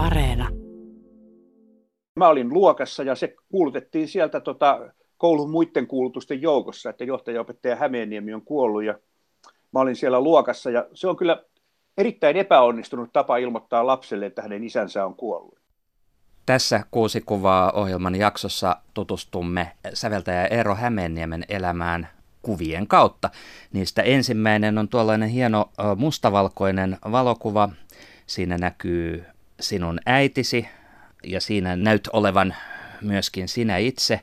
Areena. Mä olin luokassa ja se kuulutettiin sieltä tota, koulun muiden kuulutusten joukossa, että johtajaopettaja Hämeeniemi on kuollut ja mä olin siellä luokassa ja se on kyllä erittäin epäonnistunut tapa ilmoittaa lapselle, että hänen isänsä on kuollut. Tässä kuusi kuvaa ohjelman jaksossa tutustumme säveltäjä Eero Hämeenniemen elämään kuvien kautta. Niistä ensimmäinen on tuollainen hieno mustavalkoinen valokuva. Siinä näkyy sinun äitisi ja siinä näyt olevan myöskin sinä itse.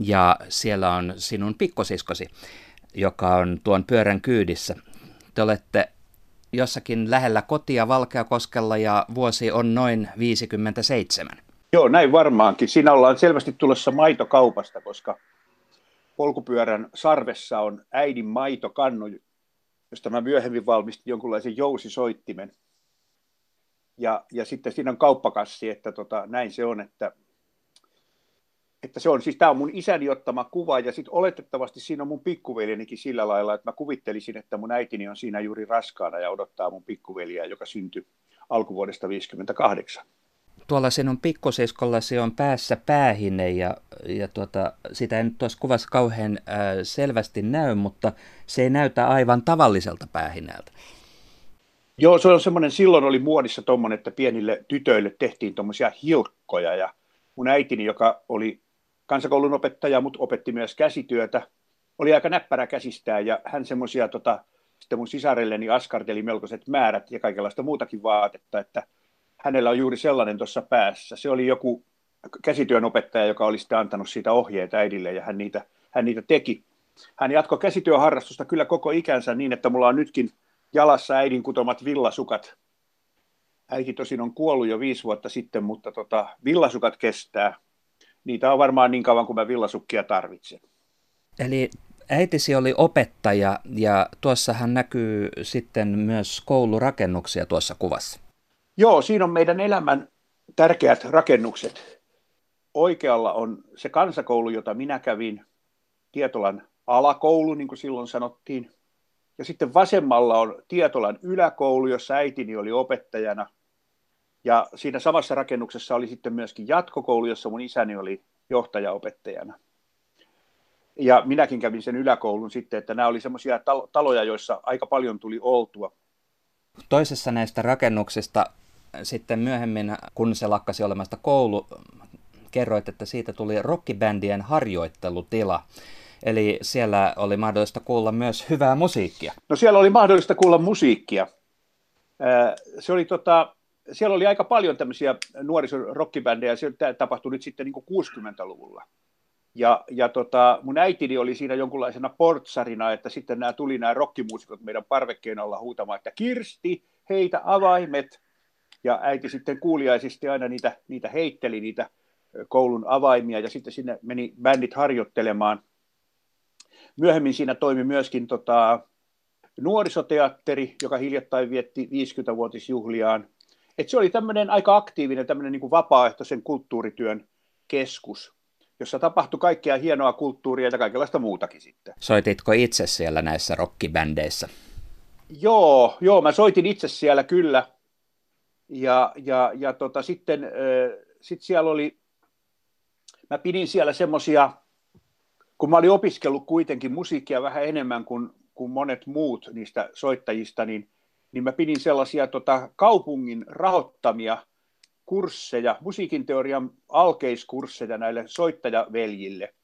Ja siellä on sinun pikkosiskosi, joka on tuon pyörän kyydissä. Te olette jossakin lähellä kotia Valkeakoskella ja vuosi on noin 57. Joo, näin varmaankin. Siinä ollaan selvästi tulossa maitokaupasta, koska polkupyörän sarvessa on äidin maitokannu, josta mä myöhemmin valmistin jonkunlaisen jousisoittimen. Ja, ja sitten siinä on kauppakassi, että tota, näin se on, että, että se on, siis tämä on mun isäni ottama kuva ja sitten oletettavasti siinä on mun pikkuveljenikin sillä lailla, että mä kuvittelisin, että mun äitini on siinä juuri raskaana ja odottaa mun pikkuveliä, joka syntyi alkuvuodesta 58 tuolla sinun pikkusiskollasi on päässä päähine ja, ja tuota, sitä ei nyt tuossa kuvassa kauhean äh, selvästi näy, mutta se ei näytä aivan tavalliselta päähineeltä. Joo, se on semmoinen, silloin oli muodissa tuommoinen, että pienille tytöille tehtiin tuommoisia hilkkoja ja mun äitini, joka oli kansakoulun opettaja, mutta opetti myös käsityötä, oli aika näppärä käsistään ja hän semmoisia tota, sitten mun sisarelleni askarteli melkoiset määrät ja kaikenlaista muutakin vaatetta, että hänellä on juuri sellainen tuossa päässä. Se oli joku käsityön opettaja, joka oli sitten antanut siitä ohjeet äidille ja hän niitä, hän niitä teki. Hän jatkoi käsityöharrastusta kyllä koko ikänsä niin, että mulla on nytkin jalassa äidin kutomat villasukat. Äiti tosin on kuollut jo viisi vuotta sitten, mutta tota, villasukat kestää. Niitä on varmaan niin kauan kuin mä villasukkia tarvitsen. Eli äitisi oli opettaja ja tuossahan näkyy sitten myös koulurakennuksia tuossa kuvassa. Joo, siinä on meidän elämän tärkeät rakennukset. Oikealla on se kansakoulu, jota minä kävin, Tietolan alakoulu, niin kuin silloin sanottiin. Ja sitten vasemmalla on Tietolan yläkoulu, jossa äitini oli opettajana. Ja siinä samassa rakennuksessa oli sitten myöskin jatkokoulu, jossa mun isäni oli johtajaopettajana. Ja minäkin kävin sen yläkoulun sitten, että nämä oli semmoisia taloja, joissa aika paljon tuli oltua. Toisessa näistä rakennuksista sitten myöhemmin, kun se lakkasi olemasta koulu, kerroit, että siitä tuli rockibändien harjoittelutila. Eli siellä oli mahdollista kuulla myös hyvää musiikkia. No siellä oli mahdollista kuulla musiikkia. Se oli tota, siellä oli aika paljon tämmöisiä nuorisorockibändejä, se tapahtui nyt sitten niin 60-luvulla. Ja, ja tota, mun äitini oli siinä jonkunlaisena portsarina, että sitten nämä tuli nämä rockimuusikot meidän parvekkeen alla huutamaan, että Kirsti, heitä avaimet, ja äiti sitten kuuliaisesti aina niitä, niitä heitteli, niitä koulun avaimia, ja sitten sinne meni bändit harjoittelemaan. Myöhemmin siinä toimi myöskin tota, nuorisoteatteri, joka hiljattain vietti 50-vuotisjuhliaan. Et se oli tämmöinen aika aktiivinen tämmöinen niin kuin vapaaehtoisen kulttuurityön keskus, jossa tapahtui kaikkea hienoa kulttuuria ja kaikenlaista muutakin sitten. Soititko itse siellä näissä rockibändeissä? Joo, joo, mä soitin itse siellä kyllä. Ja, ja, ja tota, sitten sit siellä oli, mä pidin siellä semmoisia, kun mä olin opiskellut kuitenkin musiikkia vähän enemmän kuin, kuin monet muut niistä soittajista, niin, niin mä pidin sellaisia tota, kaupungin rahoittamia kursseja, musiikin teorian alkeiskursseja näille soittajaveljille.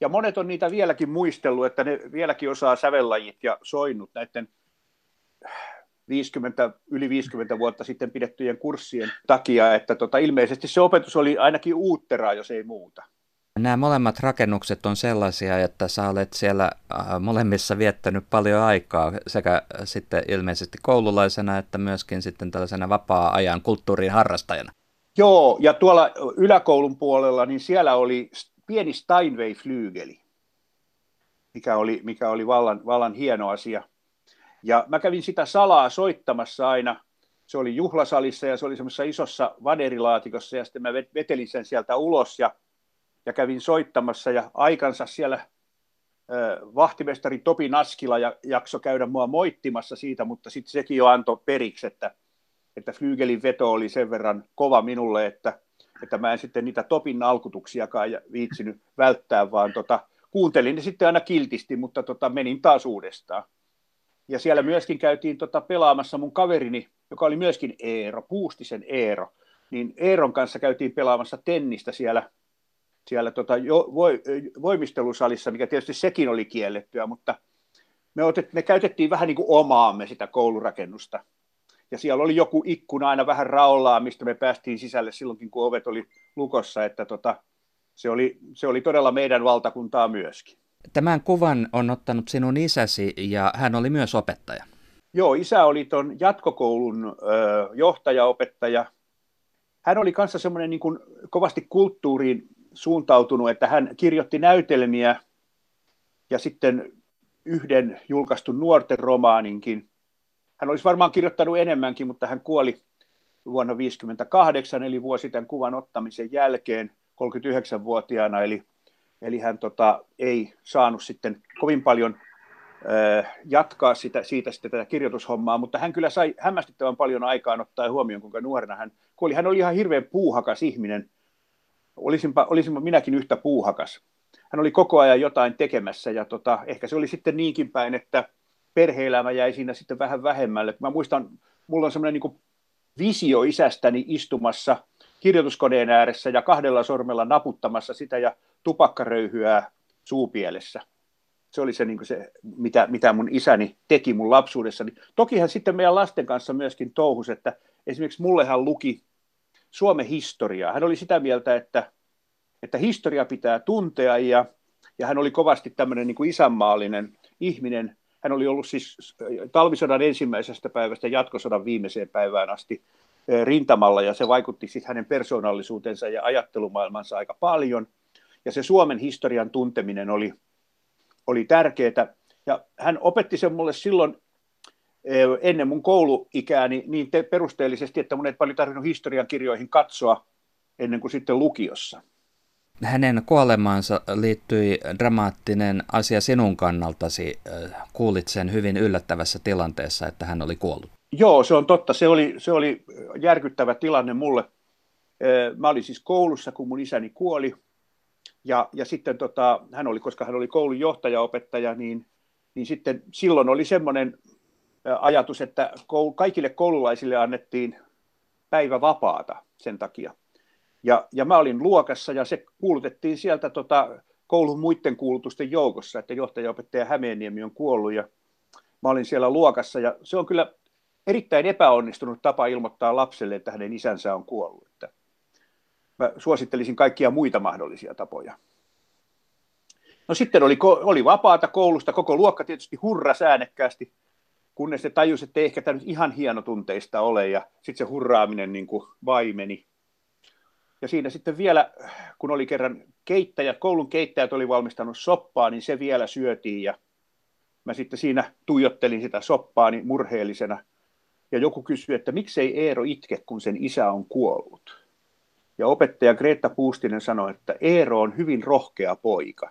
Ja monet on niitä vieläkin muistellut, että ne vieläkin osaa sävellajit ja soinnut näiden 50, yli 50 vuotta sitten pidettyjen kurssien takia, että tota, ilmeisesti se opetus oli ainakin uutteraa, jos ei muuta. Nämä molemmat rakennukset on sellaisia, että sä olet siellä äh, molemmissa viettänyt paljon aikaa sekä sitten ilmeisesti koululaisena että myöskin sitten tällaisena vapaa-ajan kulttuurin harrastajana. Joo, ja tuolla yläkoulun puolella, niin siellä oli pieni Steinway-flyygeli, mikä oli, mikä oli vallan, vallan hieno asia. Ja mä kävin sitä salaa soittamassa aina. Se oli juhlasalissa ja se oli semmoisessa isossa vaderilaatikossa ja sitten mä vetelin sen sieltä ulos ja, ja kävin soittamassa ja aikansa siellä vahtimestari Topi Naskila ja jakso käydä mua moittimassa siitä, mutta sitten sekin jo antoi periksi, että että Flygelin veto oli sen verran kova minulle, että, että mä en sitten niitä topin alkutuksiakaan viitsinyt välttää, vaan tota, kuuntelin ne sitten aina kiltisti, mutta tota, menin taas uudestaan. Ja siellä myöskin käytiin tota pelaamassa mun kaverini, joka oli myöskin Eero, Puustisen Eero, niin Eeron kanssa käytiin pelaamassa tennistä siellä, siellä tota jo, voi, voimistelusalissa, mikä tietysti sekin oli kiellettyä, mutta me, otet, me käytettiin vähän niin kuin omaamme sitä koulurakennusta. Ja siellä oli joku ikkuna aina vähän raollaa, mistä me päästiin sisälle silloinkin, kun ovet oli lukossa, että tota, se, oli, se oli todella meidän valtakuntaa myöskin. Tämän kuvan on ottanut sinun isäsi ja hän oli myös opettaja. Joo, isä oli tuon jatkokoulun ö, johtajaopettaja. Hän oli kanssa semmoinen niin kuin kovasti kulttuuriin suuntautunut, että hän kirjoitti näytelmiä ja sitten yhden julkaistun nuorten romaaninkin. Hän olisi varmaan kirjoittanut enemmänkin, mutta hän kuoli vuonna 1958, eli vuosi tämän kuvan ottamisen jälkeen 39-vuotiaana, eli, eli hän tota, ei saanut sitten kovin paljon äh, jatkaa sitä, siitä sitten tätä kirjoitushommaa, mutta hän kyllä sai hämmästyttävän paljon aikaan ottaa huomioon, kuinka nuorena hän kuoli. Hän oli ihan hirveän puuhakas ihminen. Olisinpa, olisinpa minäkin yhtä puuhakas hän oli koko ajan jotain tekemässä ja tota, ehkä se oli sitten niinkin päin, että perheelämä jäi siinä sitten vähän vähemmälle. Mä muistan, mulla on semmoinen niin visio isästäni istumassa kirjoituskoneen ääressä ja kahdella sormella naputtamassa sitä ja tupakkaröyhyää suupielessä. Se oli se, niin se mitä, mitä mun isäni teki mun lapsuudessani. Toki hän sitten meidän lasten kanssa myöskin touhus, että esimerkiksi mulle hän luki Suomen historiaa. Hän oli sitä mieltä, että että historia pitää tuntea ja, ja hän oli kovasti tämmöinen niin kuin isänmaallinen ihminen. Hän oli ollut siis talvisodan ensimmäisestä päivästä jatkosodan viimeiseen päivään asti rintamalla ja se vaikutti sitten hänen persoonallisuutensa ja ajattelumaailmansa aika paljon. Ja se Suomen historian tunteminen oli, oli tärkeää. Ja hän opetti sen mulle silloin ennen mun kouluikääni niin perusteellisesti, että mun ei paljon tarvinnut historian kirjoihin katsoa ennen kuin sitten lukiossa hänen kuolemaansa liittyi dramaattinen asia sinun kannaltasi. Kuulit sen hyvin yllättävässä tilanteessa, että hän oli kuollut. Joo, se on totta. Se oli, se oli järkyttävä tilanne mulle. Mä olin siis koulussa, kun mun isäni kuoli. Ja, ja sitten tota, hän oli, koska hän oli koulun johtajaopettaja, niin, niin sitten silloin oli semmoinen ajatus, että kaikille koululaisille annettiin päivä vapaata sen takia. Ja, ja mä olin luokassa ja se kuulutettiin sieltä tota, koulun muiden kuulutusten joukossa, että johtajaopettaja Hämeeniemi on kuollut ja mä olin siellä luokassa ja se on kyllä erittäin epäonnistunut tapa ilmoittaa lapselle, että hänen isänsä on kuollut. Että mä suosittelisin kaikkia muita mahdollisia tapoja. No sitten oli, oli vapaata koulusta, koko luokka tietysti hurra äänekkäästi, kunnes se tajusi, että ei ehkä tämä nyt ihan hienotunteista ole, ja sitten se hurraaminen niin kuin vaimeni. Ja siinä sitten vielä, kun oli kerran keittäjät, koulun keittäjät oli valmistanut soppaa, niin se vielä syötiin ja mä sitten siinä tuijottelin sitä soppaani murheellisena. Ja joku kysyi, että miksei Eero itke, kun sen isä on kuollut. Ja opettaja Greta Puustinen sanoi, että Eero on hyvin rohkea poika.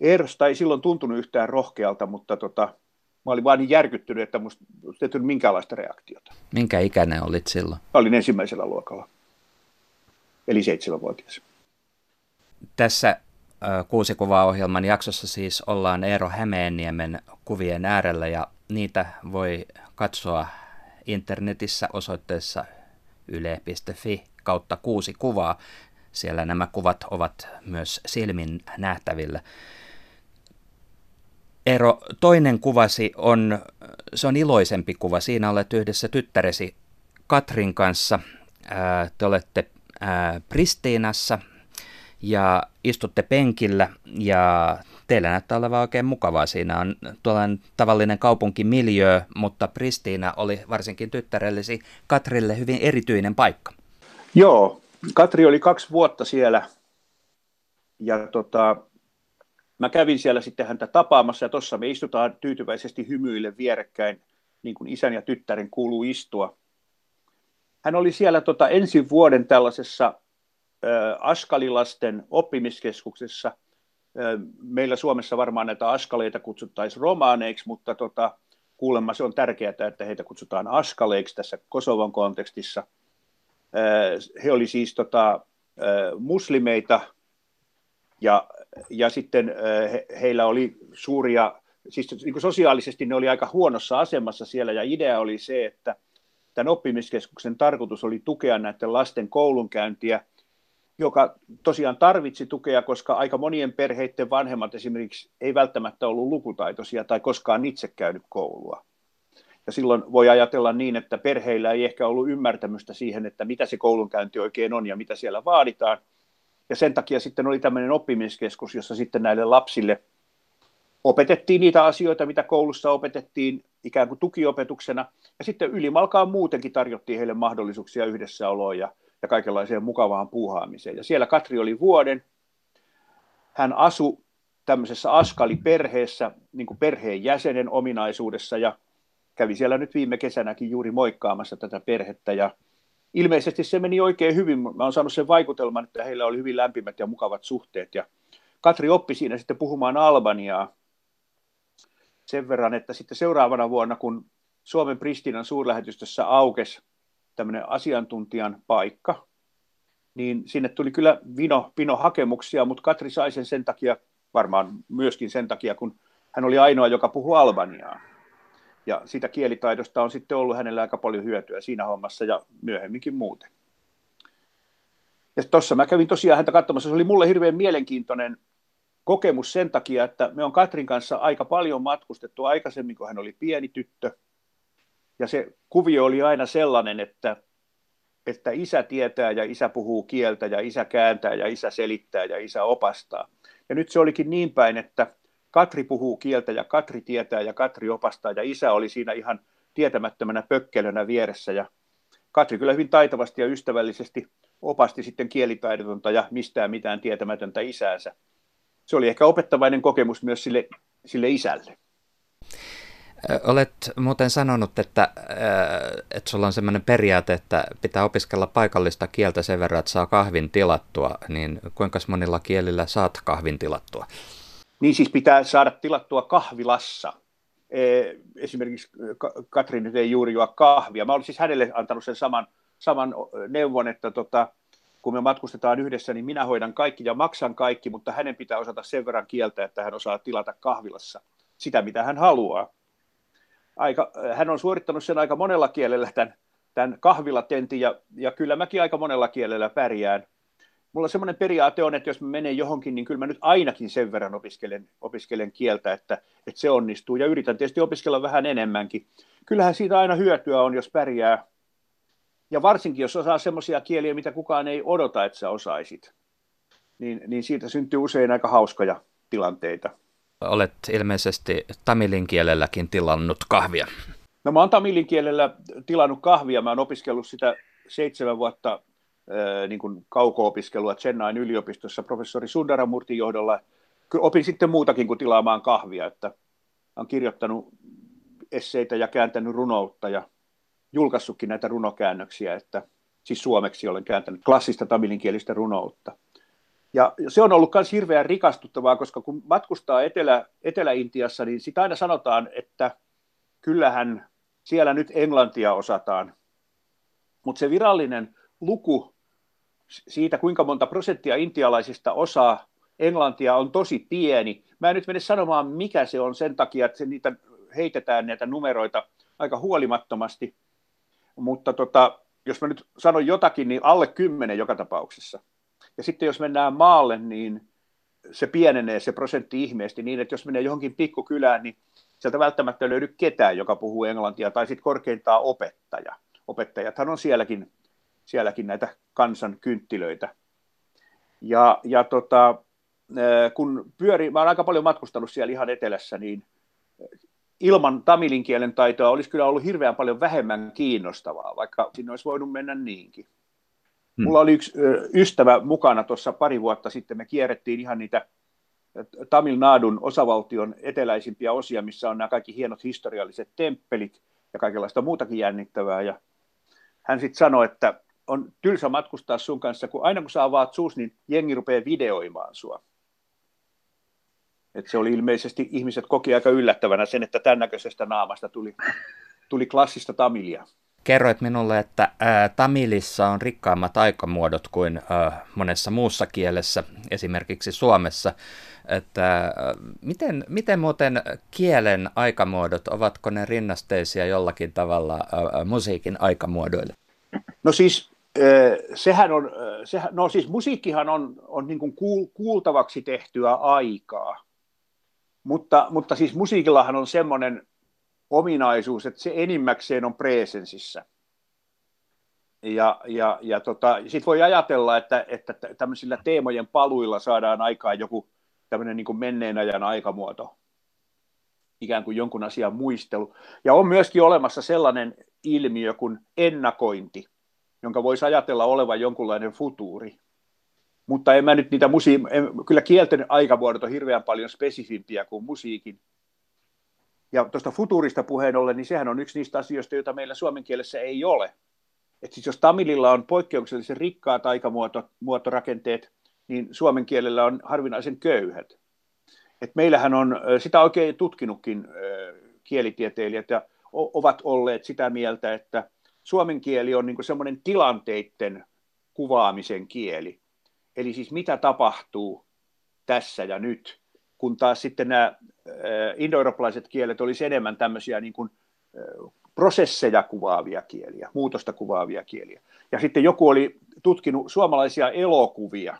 Eerosta ei silloin tuntunut yhtään rohkealta, mutta tota, mä olin vaan niin järkyttynyt, että musta ei tullut minkäänlaista reaktiota. Minkä ikäinen olit silloin? Mä olin ensimmäisellä luokalla eli seitsemänvuotias. Tässä kuusi kuvaa ohjelman jaksossa siis ollaan Eero Hämeenniemen kuvien äärellä ja niitä voi katsoa internetissä osoitteessa yle.fi kautta kuusi kuvaa. Siellä nämä kuvat ovat myös silmin nähtävillä. Eero, toinen kuvasi on, se on iloisempi kuva. Siinä olet yhdessä tyttäresi Katrin kanssa. Te olette Pristiinassa ja istutte penkillä ja teillä näyttää olevan oikein mukavaa. Siinä on tuollainen tavallinen kaupunkimiljö, mutta Pristiina oli varsinkin tyttärellesi Katrille hyvin erityinen paikka. Joo, Katri oli kaksi vuotta siellä ja tota, mä kävin siellä sitten häntä tapaamassa ja tuossa me istutaan tyytyväisesti hymyille vierekkäin, niin kuin isän ja tyttären kuuluu istua. Hän oli siellä tota, ensi vuoden tällaisessa äh, askalilasten oppimiskeskuksessa. Äh, meillä Suomessa varmaan näitä askaleita kutsuttaisiin romaaneiksi, mutta tota, kuulemma se on tärkeää, että heitä kutsutaan askaleiksi tässä Kosovon kontekstissa. He oli siis tota, muslimeita ja, ja sitten he, heillä oli suuria, siis niin kuin sosiaalisesti ne oli aika huonossa asemassa siellä ja idea oli se, että tämän oppimiskeskuksen tarkoitus oli tukea näiden lasten koulunkäyntiä, joka tosiaan tarvitsi tukea, koska aika monien perheiden vanhemmat esimerkiksi ei välttämättä ollut lukutaitoisia tai koskaan itse käynyt koulua. Ja silloin voi ajatella niin, että perheillä ei ehkä ollut ymmärtämystä siihen, että mitä se koulunkäynti oikein on ja mitä siellä vaaditaan. Ja sen takia sitten oli tämmöinen oppimiskeskus, jossa sitten näille lapsille opetettiin niitä asioita, mitä koulussa opetettiin ikään kuin tukiopetuksena. Ja sitten ylimalkaan muutenkin tarjottiin heille mahdollisuuksia yhdessäoloon ja, ja kaikenlaiseen mukavaan puuhaamiseen. Ja siellä Katri oli vuoden. Hän asui tämmöisessä Askali-perheessä, niin kuin perheen jäsenen ominaisuudessa ja kävi siellä nyt viime kesänäkin juuri moikkaamassa tätä perhettä ja ilmeisesti se meni oikein hyvin. Mä oon saanut sen vaikutelman, että heillä oli hyvin lämpimät ja mukavat suhteet ja Katri oppi siinä sitten puhumaan Albaniaa sen verran, että sitten seuraavana vuonna, kun Suomen Pristinan suurlähetystössä aukesi tämmöinen asiantuntijan paikka, niin sinne tuli kyllä vino, vino hakemuksia, mutta Katri sai sen sen takia, varmaan myöskin sen takia, kun hän oli ainoa, joka puhui albaniaa. Ja siitä kielitaidosta on sitten ollut hänellä aika paljon hyötyä siinä hommassa ja myöhemminkin muuten. Ja tuossa mä kävin tosiaan häntä katsomassa, se oli mulle hirveän mielenkiintoinen kokemus sen takia, että me on Katrin kanssa aika paljon matkustettu aikaisemmin, kun hän oli pieni tyttö. Ja se kuvio oli aina sellainen, että, että isä tietää ja isä puhuu kieltä ja isä kääntää ja isä selittää ja isä opastaa. Ja nyt se olikin niin päin, että Katri puhuu kieltä ja Katri tietää ja Katri opastaa ja isä oli siinä ihan tietämättömänä pökkelönä vieressä ja Katri kyllä hyvin taitavasti ja ystävällisesti opasti sitten kielitaidotonta ja mistään mitään tietämätöntä isäänsä. Se oli ehkä opettavainen kokemus myös sille, sille isälle. Olet muuten sanonut, että, että sulla on sellainen periaate, että pitää opiskella paikallista kieltä sen verran, että saa kahvin tilattua, niin kuinka monilla kielillä saat kahvin tilattua? Niin siis pitää saada tilattua kahvilassa. E, esimerkiksi Katri nyt ei juuri juo kahvia. Mä olisin siis hänelle antanut sen saman, saman neuvon, että tota, kun me matkustetaan yhdessä, niin minä hoidan kaikki ja maksan kaikki, mutta hänen pitää osata sen verran kieltä, että hän osaa tilata kahvilassa sitä, mitä hän haluaa. Aika, hän on suorittanut sen aika monella kielellä tämän, tämän kahvilatentin, ja, ja kyllä mäkin aika monella kielellä pärjään mulla semmoinen periaate on, että jos mä menen johonkin, niin kyllä mä nyt ainakin sen verran opiskelen, opiskelen kieltä, että, että se onnistuu. Ja yritän tietysti opiskella vähän enemmänkin. Kyllähän siitä aina hyötyä on, jos pärjää. Ja varsinkin, jos osaa semmoisia kieliä, mitä kukaan ei odota, että sä osaisit. Niin, niin siitä syntyy usein aika hauskoja tilanteita. Olet ilmeisesti tamilin kielelläkin tilannut kahvia. No mä oon tamilin kielellä tilannut kahvia. Mä oon opiskellut sitä seitsemän vuotta niin kuin kauko-opiskelua Chennain yliopistossa professori Sundaramurtin johdolla. Opin sitten muutakin kuin tilaamaan kahvia, että olen kirjoittanut esseitä ja kääntänyt runoutta ja julkaissutkin näitä runokäännöksiä, että siis suomeksi olen kääntänyt klassista tamilinkielistä runoutta. Ja se on ollut myös hirveän rikastuttavaa, koska kun matkustaa Etelä, Etelä-Intiassa, niin sitä aina sanotaan, että kyllähän siellä nyt englantia osataan. Mutta se virallinen luku siitä, kuinka monta prosenttia intialaisista osaa englantia, on tosi pieni. Mä en nyt mene sanomaan, mikä se on sen takia, että se niitä heitetään näitä numeroita aika huolimattomasti. Mutta tota, jos mä nyt sanon jotakin, niin alle kymmenen joka tapauksessa. Ja sitten jos mennään maalle, niin se pienenee se prosentti ihmeesti niin, että jos menee johonkin pikkukylään, niin sieltä välttämättä löydy ketään, joka puhuu englantia, tai sitten korkeintaan opettaja. Opettajathan on sielläkin sielläkin näitä kansan kynttilöitä. Ja, ja tota, kun pyöri, mä olen aika paljon matkustanut siellä ihan etelässä, niin ilman tamilin kielen taitoa olisi kyllä ollut hirveän paljon vähemmän kiinnostavaa, vaikka sinne olisi voinut mennä niinkin. Hmm. Mulla oli yksi ystävä mukana tuossa pari vuotta sitten, me kierrettiin ihan niitä Tamil Nadun osavaltion eteläisimpiä osia, missä on nämä kaikki hienot historialliset temppelit ja kaikenlaista muutakin jännittävää. Ja hän sitten sanoi, että on tylsä matkustaa sun kanssa, kun aina kun sä avaat suus, niin jengi rupeaa videoimaan sua. Et se oli ilmeisesti, ihmiset koki aika yllättävänä sen, että tämän näköisestä naamasta tuli, tuli klassista tamilia. Kerroit minulle, että ää, tamilissa on rikkaammat aikamuodot kuin ää, monessa muussa kielessä, esimerkiksi Suomessa. Että, ää, miten, miten muuten kielen aikamuodot, ovatko ne rinnasteisia jollakin tavalla ää, musiikin aikamuodoille? No siis sehän on, sehän, no siis musiikkihan on, on niin kuin kuultavaksi tehtyä aikaa, mutta, mutta siis musiikillahan on semmoinen ominaisuus, että se enimmäkseen on presensissä. Ja, ja, ja tota, sitten voi ajatella, että, että tämmöisillä teemojen paluilla saadaan aikaan joku tämmöinen niin menneen ajan aikamuoto, ikään kuin jonkun asian muistelu. Ja on myöskin olemassa sellainen ilmiö kuin ennakointi, jonka voisi ajatella olevan jonkunlainen futuuri. Mutta en mä nyt niitä musi- kyllä kielten aikamuodot on hirveän paljon spesifimpiä kuin musiikin. Ja tuosta futurista puheen ollen, niin sehän on yksi niistä asioista, joita meillä suomen kielessä ei ole. Et siis jos Tamililla on poikkeuksellisen rikkaat aikamuotorakenteet, niin suomen kielellä on harvinaisen köyhät. Et meillähän on, sitä oikein tutkinutkin kielitieteilijät ja ovat olleet sitä mieltä, että suomen kieli on niin semmoinen tilanteiden kuvaamisen kieli. Eli siis mitä tapahtuu tässä ja nyt, kun taas sitten nämä indoeurooppalaiset kielet olisi enemmän tämmöisiä niin kuin prosesseja kuvaavia kieliä, muutosta kuvaavia kieliä. Ja sitten joku oli tutkinut suomalaisia elokuvia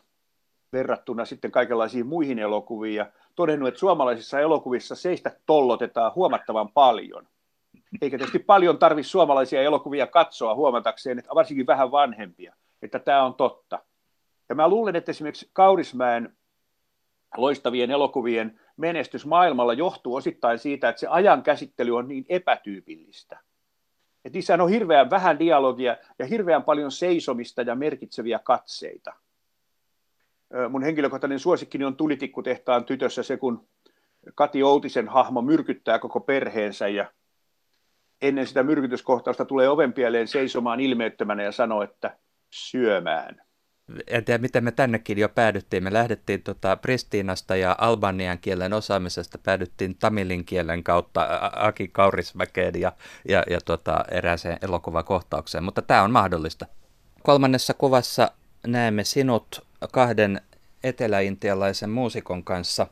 verrattuna sitten kaikenlaisiin muihin elokuviin ja todennut, että suomalaisissa elokuvissa seistä tollotetaan huomattavan paljon. Eikä tietysti paljon tarvitse suomalaisia elokuvia katsoa huomatakseen, että varsinkin vähän vanhempia, että tämä on totta. Ja mä luulen, että esimerkiksi Kaurismäen loistavien elokuvien menestys maailmalla johtuu osittain siitä, että se ajan käsittely on niin epätyypillistä. Että niissä on hirveän vähän dialogia ja hirveän paljon seisomista ja merkitseviä katseita. Mun henkilökohtainen suosikkini on Tulitikkutehtaan tytössä se, kun Kati Outisen hahmo myrkyttää koko perheensä ja ennen sitä myrkytyskohtausta tulee ovenpieleen seisomaan ilmeettömänä ja sanoo, että syömään en tiedä miten me tännekin jo päädyttiin. Me lähdettiin tota Pristiinasta ja albanian kielen osaamisesta, päädyttiin tamilin kielen kautta Aki Kaurismäkeen ja, ja, ja tota, erääseen elokuvakohtaukseen, mutta tämä on mahdollista. Kolmannessa kuvassa näemme sinut kahden eteläintialaisen muusikon kanssa.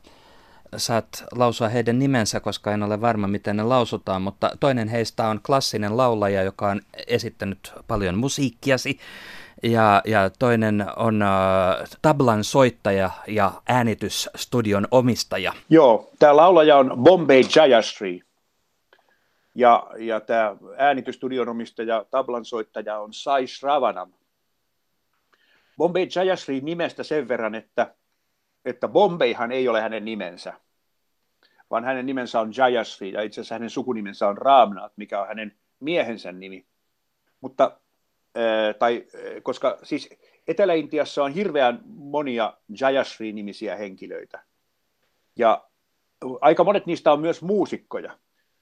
Saat lausua heidän nimensä, koska en ole varma, miten ne lausutaan, mutta toinen heistä on klassinen laulaja, joka on esittänyt paljon musiikkiasi ja, ja toinen on äh, tablan soittaja ja äänitysstudion omistaja. Joo, tämä laulaja on Bombay Jayashree. Ja, ja tämä äänitysstudion omistaja, tablan soittaja on Sai Shravanam. Bombay Jayashree nimestä sen verran, että, että Bombayhan ei ole hänen nimensä, vaan hänen nimensä on Jayashree ja itse asiassa hänen sukunimensä on Ramnath, mikä on hänen miehensä nimi. Mutta tai, koska siis Etelä-Intiassa on hirveän monia Jayashree-nimisiä henkilöitä. Ja aika monet niistä on myös muusikkoja.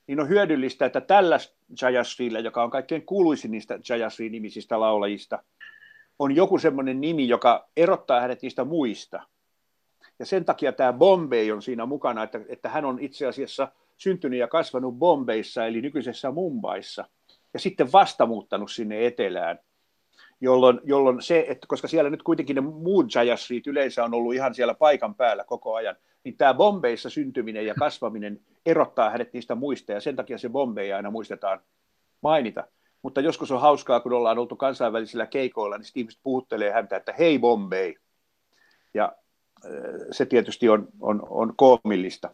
Niin on hyödyllistä, että tällä Jayashreella, joka on kaikkein kuuluisin niistä Jayashree-nimisistä laulajista, on joku semmoinen nimi, joka erottaa hänet niistä muista. Ja sen takia tämä Bombay on siinä mukana, että, että hän on itse asiassa syntynyt ja kasvanut Bombayssa, eli nykyisessä Mumbaissa – ja sitten vasta muuttanut sinne etelään, jolloin, jolloin se, että koska siellä nyt kuitenkin ne muut Jayasreet yleensä on ollut ihan siellä paikan päällä koko ajan, niin tämä Bombeissa syntyminen ja kasvaminen erottaa hänet niistä muista, ja sen takia se Bombay aina muistetaan mainita. Mutta joskus on hauskaa, kun ollaan oltu kansainvälisillä keikoilla, niin ihmiset puhuttelee häntä, että hei Bombay. Ja se tietysti on, on, on koomillista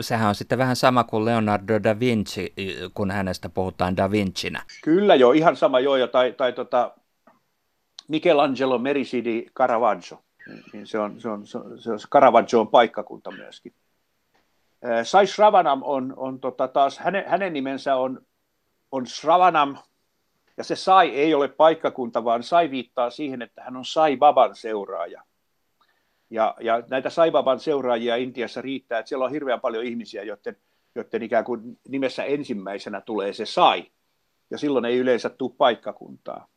sehän on sitten vähän sama kuin Leonardo da Vinci, kun hänestä puhutaan da Vincinä. Kyllä joo, ihan sama joo, ja tai, tai tota Michelangelo Merisidi Caravaggio, niin se on, se on, se on, se on Caravaggio on paikkakunta myöskin. Sai Shravanam on, on tota taas, hänen, hänen nimensä on, on Shravanam, ja se Sai ei ole paikkakunta, vaan Sai viittaa siihen, että hän on Sai Baban seuraaja. Ja, ja näitä Saibaban seuraajia Intiassa riittää, että siellä on hirveän paljon ihmisiä, joiden, joiden ikään kuin nimessä ensimmäisenä tulee se Sai. Ja silloin ei yleensä tule paikkakuntaa.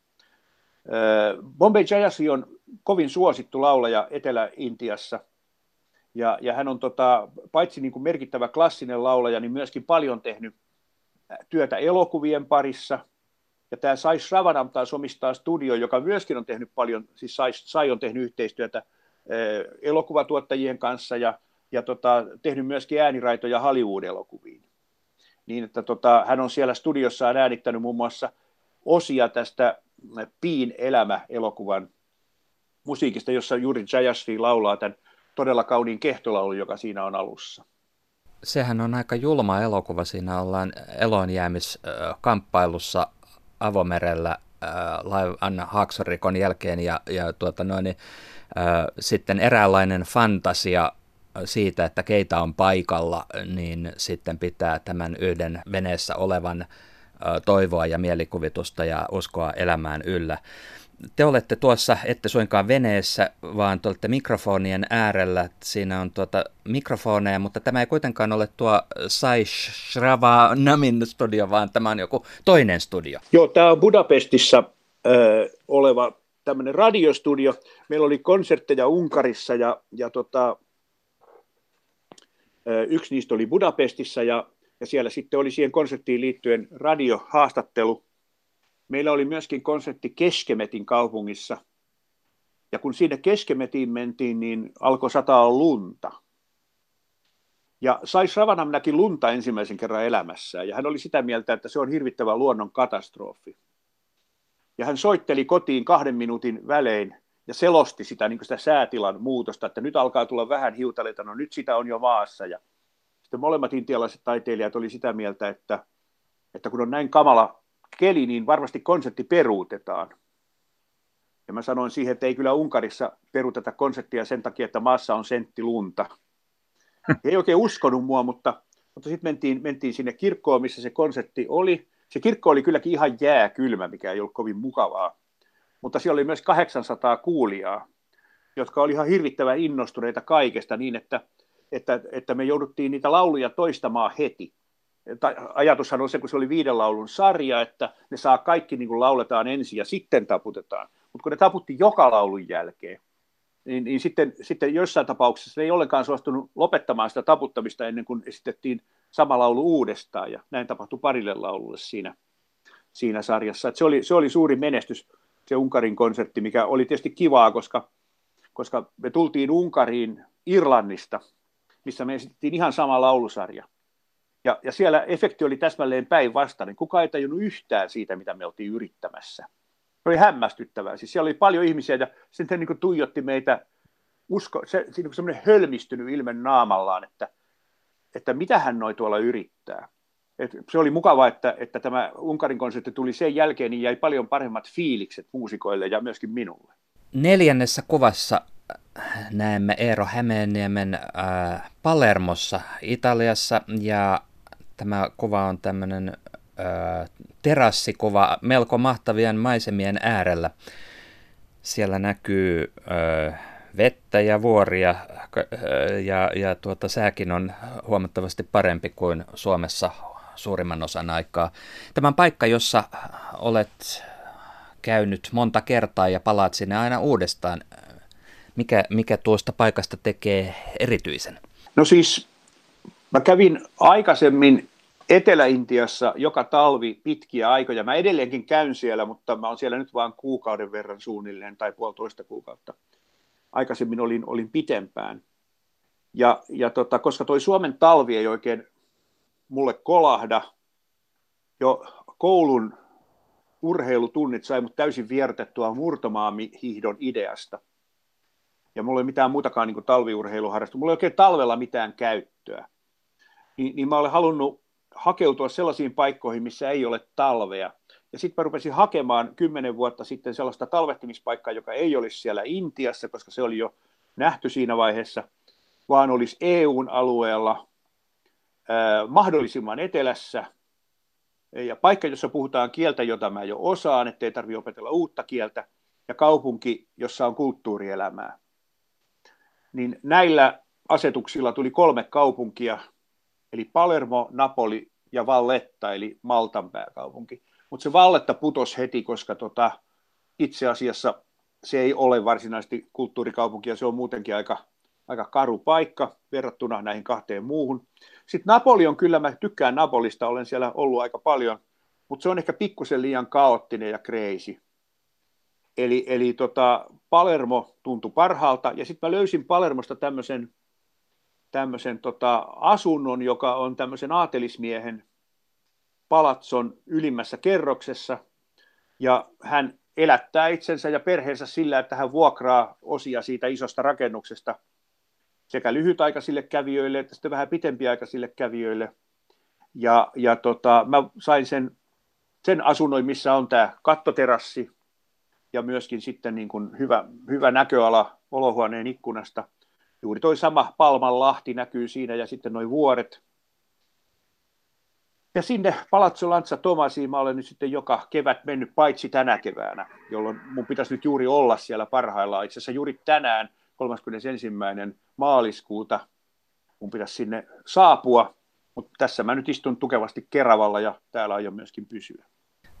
Bombay Jayasi on kovin suosittu laulaja Etelä-Intiassa. Ja, ja hän on tota, paitsi niin kuin merkittävä klassinen laulaja, niin myöskin paljon tehnyt työtä elokuvien parissa. Ja tämä Sai Shravanam taas omistaa studio, joka myöskin on tehnyt paljon, siis Sai, Sai on tehnyt yhteistyötä elokuvatuottajien kanssa ja, ja tota, tehnyt myöskin ääniraitoja Hollywood-elokuviin. Niin, että tota, hän on siellä studiossaan äänittänyt muun muassa osia tästä Piin elämä-elokuvan musiikista, jossa Juri Jayashri laulaa tämän todella kauniin kehtolaulun, joka siinä on alussa. Sehän on aika julma elokuva. Siinä ollaan eloonjäämiskamppailussa avomerellä laivan haaksorikon jälkeen ja, ja tuota noin, niin, sitten eräänlainen fantasia siitä, että keitä on paikalla, niin sitten pitää tämän yhden veneessä olevan toivoa ja mielikuvitusta ja uskoa elämään yllä. Te olette tuossa, ette suinkaan veneessä, vaan te olette mikrofonien äärellä. Siinä on tuota mikrofoneja, mutta tämä ei kuitenkaan ole tuo Sai Namin studio, vaan tämä on joku toinen studio. Joo, tämä on Budapestissa äh, oleva tämmöinen radiostudio. Meillä oli konsertteja Unkarissa ja, ja tota, yksi niistä oli Budapestissa ja, ja siellä sitten oli siihen konserttiin liittyen radiohaastattelu. Meillä oli myöskin konsertti Keskemetin kaupungissa. Ja kun sinne Keskemetiin mentiin, niin alkoi sataa lunta. Ja Sai Ravanam näki lunta ensimmäisen kerran elämässään, ja hän oli sitä mieltä, että se on hirvittävä luonnon katastrofi. Ja hän soitteli kotiin kahden minuutin välein ja selosti sitä, niin sitä säätilan muutosta, että nyt alkaa tulla vähän hiutaleita, no nyt sitä on jo maassa. Ja sitten molemmat intialaiset taiteilijat oli sitä mieltä, että, että kun on näin kamala keli, niin varmasti konsertti peruutetaan. Ja mä sanoin siihen, että ei kyllä Unkarissa peruuteta konserttia sen takia, että maassa on sentti lunta. He ei oikein uskonut mua, mutta, mutta sitten mentiin, mentiin sinne kirkkoon, missä se konsertti oli. Se kirkko oli kylläkin ihan jääkylmä, mikä ei ollut kovin mukavaa. Mutta siellä oli myös 800 kuulijaa, jotka oli ihan hirvittävän innostuneita kaikesta niin, että, että, että me jouduttiin niitä lauluja toistamaan heti. Ajatushan on se, kun se oli viiden laulun sarja, että ne saa kaikki niin kuin lauletaan ensin ja sitten taputetaan. Mutta kun ne taputti joka laulun jälkeen, niin, niin sitten, sitten joissain tapauksissa ei ollenkaan suostunut lopettamaan sitä taputtamista ennen kuin esitettiin sama laulu uudestaan, ja näin tapahtui parille laululle siinä, siinä sarjassa. Se, oli, se oli suuri menestys, se Unkarin konsertti, mikä oli tietysti kivaa, koska, koska me tultiin Unkariin Irlannista, missä me esitettiin ihan sama laulusarja. Ja, ja siellä efekti oli täsmälleen päinvastainen. Kuka ei tajunnut yhtään siitä, mitä me oltiin yrittämässä. Se oli hämmästyttävää. Siis siellä oli paljon ihmisiä ja sitten niin tuijotti meitä, usko, se, siinä semmoinen hölmistynyt ilme naamallaan, että, että mitä hän noi tuolla yrittää. Et se oli mukava, että, että tämä Unkarin konsertti tuli sen jälkeen, niin jäi paljon paremmat fiilikset muusikoille ja myöskin minulle. Neljännessä kuvassa äh, näemme Eero Hämeenniemen äh, Palermossa Italiassa ja tämä kuva on tämmöinen äh, terassikuva melko mahtavien maisemien äärellä. Siellä näkyy äh, vettä ja vuoria äh, ja, ja tuota, sääkin on huomattavasti parempi kuin Suomessa suurimman osan aikaa. Tämä paikka, jossa olet käynyt monta kertaa ja palaat sinne aina uudestaan. Mikä, mikä tuosta paikasta tekee erityisen? No siis mä kävin aikaisemmin Etelä-Intiassa joka talvi pitkiä aikoja. Mä edelleenkin käyn siellä, mutta mä oon siellä nyt vain kuukauden verran suunnilleen tai puolitoista kuukautta. Aikaisemmin olin, olin pitempään. Ja, ja tota, koska toi Suomen talvi ei oikein mulle kolahda, jo koulun urheilutunnit sai mut täysin viertettua murtomaamihihdon ideasta. Ja mulla ei mitään muutakaan niin talviurheiluharrastusta. Mulla ei oikein talvella mitään käyttöä. Niin, niin mä olen halunnut hakeutua sellaisiin paikkoihin, missä ei ole talvea. Ja sitten mä rupesin hakemaan kymmenen vuotta sitten sellaista talvehtimispaikkaa, joka ei olisi siellä Intiassa, koska se oli jo nähty siinä vaiheessa, vaan olisi EUn alueella ää, mahdollisimman etelässä. Ja paikka, jossa puhutaan kieltä, jota mä jo osaan, ettei tarvitse opetella uutta kieltä, ja kaupunki, jossa on kulttuurielämää. Niin näillä asetuksilla tuli kolme kaupunkia, eli Palermo, Napoli ja Valletta, eli Maltan pääkaupunki. Mutta se Valletta putos heti, koska tota, itse asiassa se ei ole varsinaisesti kulttuurikaupunki, ja se on muutenkin aika aika karu paikka verrattuna näihin kahteen muuhun. Sitten Napoli on kyllä, mä tykkään Napolista, olen siellä ollut aika paljon, mutta se on ehkä pikkusen liian kaoottinen ja crazy. Eli, eli tota, Palermo tuntui parhaalta, ja sitten mä löysin Palermosta tämmöisen tämmöisen tota, asunnon, joka on tämmöisen aatelismiehen palatson ylimmässä kerroksessa, ja hän elättää itsensä ja perheensä sillä, että hän vuokraa osia siitä isosta rakennuksesta sekä lyhytaikaisille kävijöille että sitten vähän pitempiaikaisille kävijöille. Ja, ja tota, mä sain sen, sen asunnon, missä on tämä kattoterassi ja myöskin sitten niin kuin hyvä, hyvä näköala olohuoneen ikkunasta. Juuri toi sama Palman lahti näkyy siinä ja sitten noin vuoret. Ja sinne Palazzo Lanza Tomasiin mä olen nyt sitten joka kevät mennyt, paitsi tänä keväänä, jolloin mun pitäisi nyt juuri olla siellä parhaillaan. Itse asiassa juuri tänään, 31. maaliskuuta, mun pitäisi sinne saapua, mutta tässä mä nyt istun tukevasti Keravalla ja täällä aion myöskin pysyä.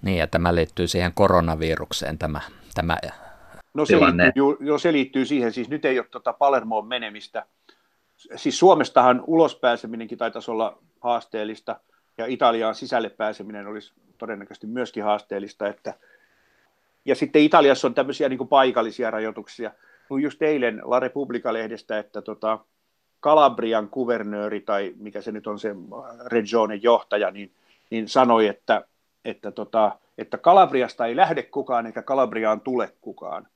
Niin, ja tämä liittyy siihen koronavirukseen, tämä, tämä No se liittyy, jo, se liittyy siihen, siis nyt ei ole tuota Palermoon menemistä. Siis Suomestahan ulospääseminenkin taitaisi olla haasteellista, ja Italiaan sisälle pääseminen olisi todennäköisesti myöskin haasteellista. Että... Ja sitten Italiassa on tämmöisiä niin paikallisia rajoituksia. Luin just eilen La Repubblica-lehdestä, että tota, Kalabrian kuvernööri, tai mikä se nyt on se regionen johtaja, niin, niin sanoi, että, että, tota, että Kalabriasta ei lähde kukaan, eikä Kalabriaan tule kukaan.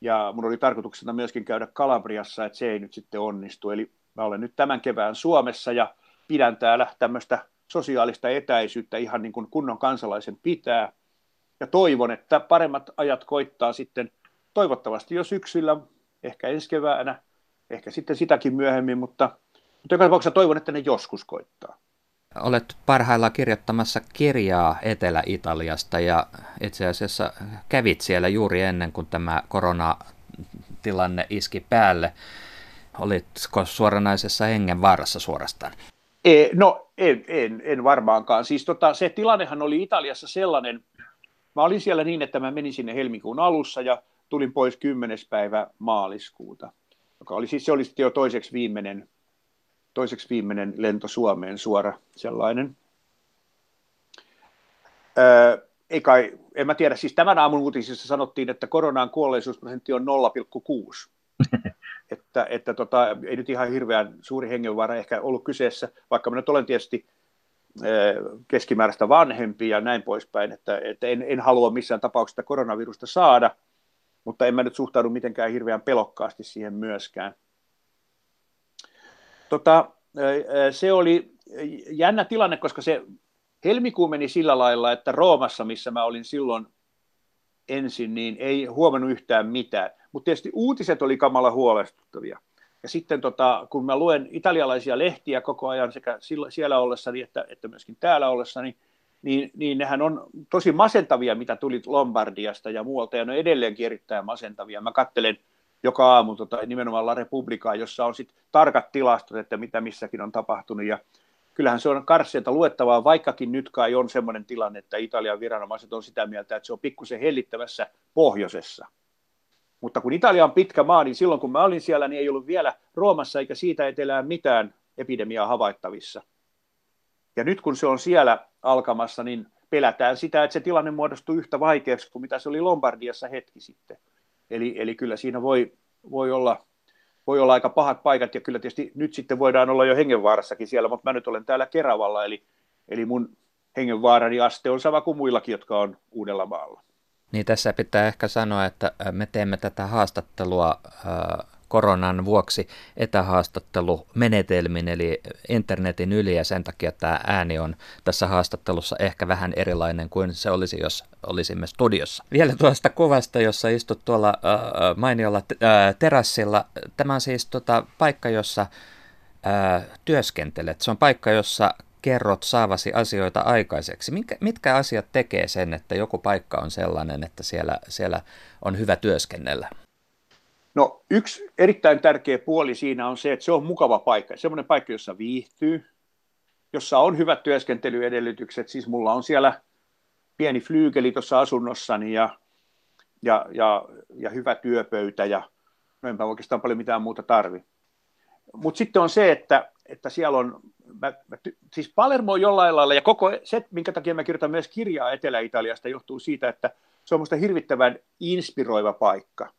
Ja mun oli tarkoituksena myöskin käydä Kalabriassa, että se ei nyt sitten onnistu. Eli mä olen nyt tämän kevään Suomessa ja pidän täällä tämmöistä sosiaalista etäisyyttä ihan niin kuin kunnon kansalaisen pitää. Ja toivon, että paremmat ajat koittaa sitten toivottavasti jo syksyllä, ehkä ensi keväänä, ehkä sitten sitäkin myöhemmin, mutta, mutta joka tapauksessa toivon, että ne joskus koittaa. Olet parhaillaan kirjoittamassa kirjaa Etelä-Italiasta ja itse asiassa kävit siellä juuri ennen kuin tämä koronatilanne iski päälle. Olitko suoranaisessa hengenvaarassa suorastaan? E, no en, en, en varmaankaan. Siis tota, se tilannehan oli Italiassa sellainen, mä olin siellä niin, että mä menin sinne helmikuun alussa ja tulin pois 10. päivä maaliskuuta, joka oli siis, se oli sitten jo toiseksi viimeinen toiseksi viimeinen lento Suomeen suora sellainen. Öö, ei kai, en mä tiedä, siis tämän aamun uutisissa sanottiin, että koronaan kuolleisuusprosentti on 0,6. että, että tota, ei nyt ihan hirveän suuri hengenvaara ehkä ollut kyseessä, vaikka minä nyt olen tietysti keskimääräistä vanhempi ja näin poispäin, että, että en, en halua missään tapauksessa koronavirusta saada, mutta en mä nyt suhtaudu mitenkään hirveän pelokkaasti siihen myöskään. Tota, se oli jännä tilanne, koska se helmikuu meni sillä lailla, että Roomassa, missä mä olin silloin ensin, niin ei huomannut yhtään mitään. Mutta tietysti uutiset oli kamala huolestuttavia. Ja sitten tota, kun mä luen italialaisia lehtiä koko ajan sekä siellä ollessani että, että myöskin täällä ollessani, niin, niin nehän on tosi masentavia, mitä tuli Lombardiasta ja muualta, ja ne on edelleenkin erittäin masentavia. Mä kattelen joka aamu tota, nimenomaan La Republicaa, jossa on sit tarkat tilastot, että mitä missäkin on tapahtunut. Ja kyllähän se on karseita luettavaa, vaikkakin nyt kai on sellainen tilanne, että Italian viranomaiset on sitä mieltä, että se on pikkusen hellittävässä pohjoisessa. Mutta kun Italia on pitkä maa, niin silloin kun mä olin siellä, niin ei ollut vielä Roomassa eikä siitä etelään mitään epidemiaa havaittavissa. Ja nyt kun se on siellä alkamassa, niin pelätään sitä, että se tilanne muodostuu yhtä vaikeaksi kuin mitä se oli Lombardiassa hetki sitten. Eli, eli kyllä siinä voi, voi, olla, voi olla aika pahat paikat, ja kyllä tietysti nyt sitten voidaan olla jo hengenvaarassakin siellä, mutta mä nyt olen täällä Keravalla, eli, eli mun hengenvaarani aste on sama kuin muillakin, jotka on uudella maalla. Niin tässä pitää ehkä sanoa, että me teemme tätä haastattelua koronan vuoksi etähaastattelumenetelmin, eli internetin yli, ja sen takia tämä ääni on tässä haastattelussa ehkä vähän erilainen kuin se olisi, jos olisimme studiossa. Vielä tuosta kuvasta, jossa istut tuolla mainiolla terassilla. Tämä on siis tota, paikka, jossa työskentelet. Se on paikka, jossa kerrot saavasi asioita aikaiseksi. Mitkä, mitkä asiat tekee sen, että joku paikka on sellainen, että siellä, siellä on hyvä työskennellä? No yksi erittäin tärkeä puoli siinä on se, että se on mukava paikka. Semmoinen paikka, jossa viihtyy, jossa on hyvät työskentelyedellytykset. Siis mulla on siellä pieni flyykeli tuossa asunnossani ja, ja, ja, ja hyvä työpöytä ja, No enpä oikeastaan paljon mitään muuta tarvi. Mutta sitten on se, että, että siellä on, mä, mä, siis Palermo on jollain lailla, ja koko se, minkä takia mä kirjoitan myös kirjaa Etelä-Italiasta, johtuu siitä, että se on minusta hirvittävän inspiroiva paikka.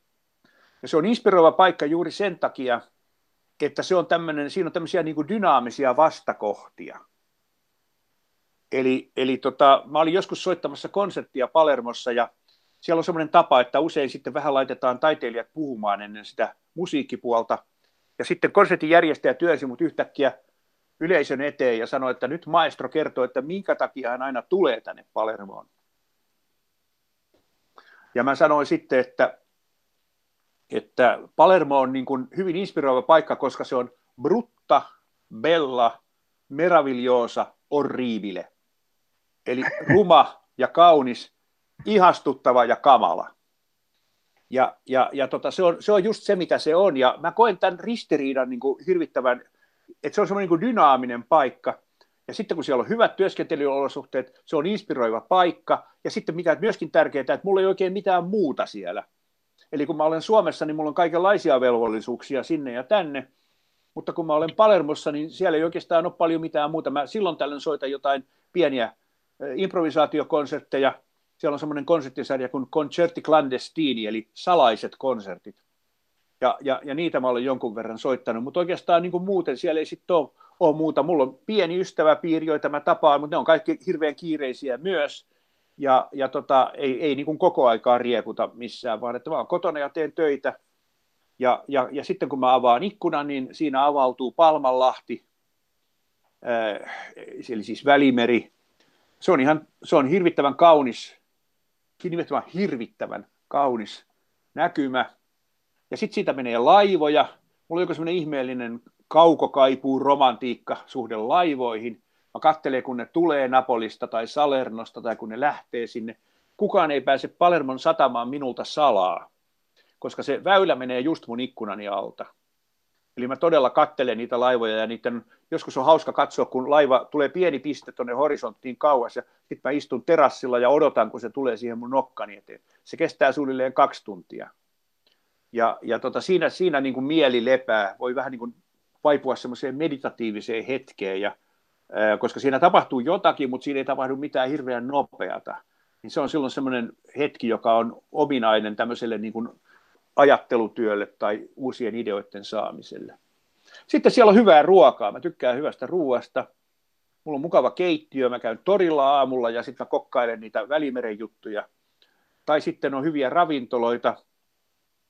Ja se on inspiroiva paikka juuri sen takia, että se on tämmöinen, siinä on tämmöisiä niin dynaamisia vastakohtia. Eli, eli tota, mä olin joskus soittamassa konserttia Palermossa ja siellä on semmoinen tapa, että usein sitten vähän laitetaan taiteilijat puhumaan ennen sitä musiikkipuolta. Ja sitten konsertin järjestäjä työnsi mut yhtäkkiä yleisön eteen ja sanoi, että nyt maestro kertoo, että minkä takia hän aina tulee tänne Palermoon. Ja mä sanoin sitten, että, että Palermo on niin kuin hyvin inspiroiva paikka, koska se on brutta, bella, meravigliosa, orribile. Eli ruma ja kaunis, ihastuttava ja kamala. Ja, ja, ja tota, se, on, se on just se, mitä se on. Ja mä koen tämän ristiriidan niin kuin hirvittävän, että se on semmoinen niin dynaaminen paikka. Ja sitten kun siellä on hyvät työskentelyolosuhteet, se on inspiroiva paikka. Ja sitten mikä myöskin tärkeää, että mulla ei oikein mitään muuta siellä. Eli kun mä olen Suomessa, niin mulla on kaikenlaisia velvollisuuksia sinne ja tänne. Mutta kun mä olen Palermossa, niin siellä ei oikeastaan ole paljon mitään muuta. Mä silloin tällöin soitan jotain pieniä improvisaatiokonsertteja. Siellä on semmoinen konserttisarja kuin Concerti Clandestini, eli salaiset konsertit. Ja, ja, ja niitä mä olen jonkun verran soittanut, mutta oikeastaan niin kuin muuten siellä ei sitten ole, ole muuta. Mulla on pieni ystäväpiiri, joita mä tapaan, mutta ne on kaikki hirveän kiireisiä myös. Ja, ja tota, ei, ei niin kuin koko aikaa riekuta missään, vaan että oon kotona ja teen töitä. Ja, ja, ja sitten kun mä avaan ikkunan, niin siinä avautuu Palmanlahti, äh, eli siis Välimeri, se on, ihan, se on hirvittävän kaunis, nimenomaan hirvittävän kaunis näkymä. Ja sitten siitä menee laivoja. Mulla on joku semmoinen ihmeellinen kaukokaipuu romantiikka suhde laivoihin. Mä katselen, kun ne tulee Napolista tai Salernosta tai kun ne lähtee sinne. Kukaan ei pääse Palermon satamaan minulta salaa, koska se väylä menee just mun ikkunani alta. Eli mä todella kattelen niitä laivoja ja niiden, joskus on hauska katsoa, kun laiva tulee pieni piste tuonne horisonttiin kauas ja sitten mä istun terassilla ja odotan, kun se tulee siihen mun nokkani eteen. Se kestää suunnilleen kaksi tuntia. Ja, ja tota, siinä, siinä niin kuin mieli lepää, voi vähän niin kuin vaipua semmoiseen meditatiiviseen hetkeen, ja, koska siinä tapahtuu jotakin, mutta siinä ei tapahdu mitään hirveän nopeata. Niin se on silloin semmoinen hetki, joka on ominainen tämmöiselle niin kuin ajattelutyölle tai uusien ideoiden saamiselle. Sitten siellä on hyvää ruokaa. Mä tykkään hyvästä ruoasta. Mulla on mukava keittiö. Mä käyn torilla aamulla ja sitten mä kokkailen niitä välimeren juttuja. Tai sitten on hyviä ravintoloita.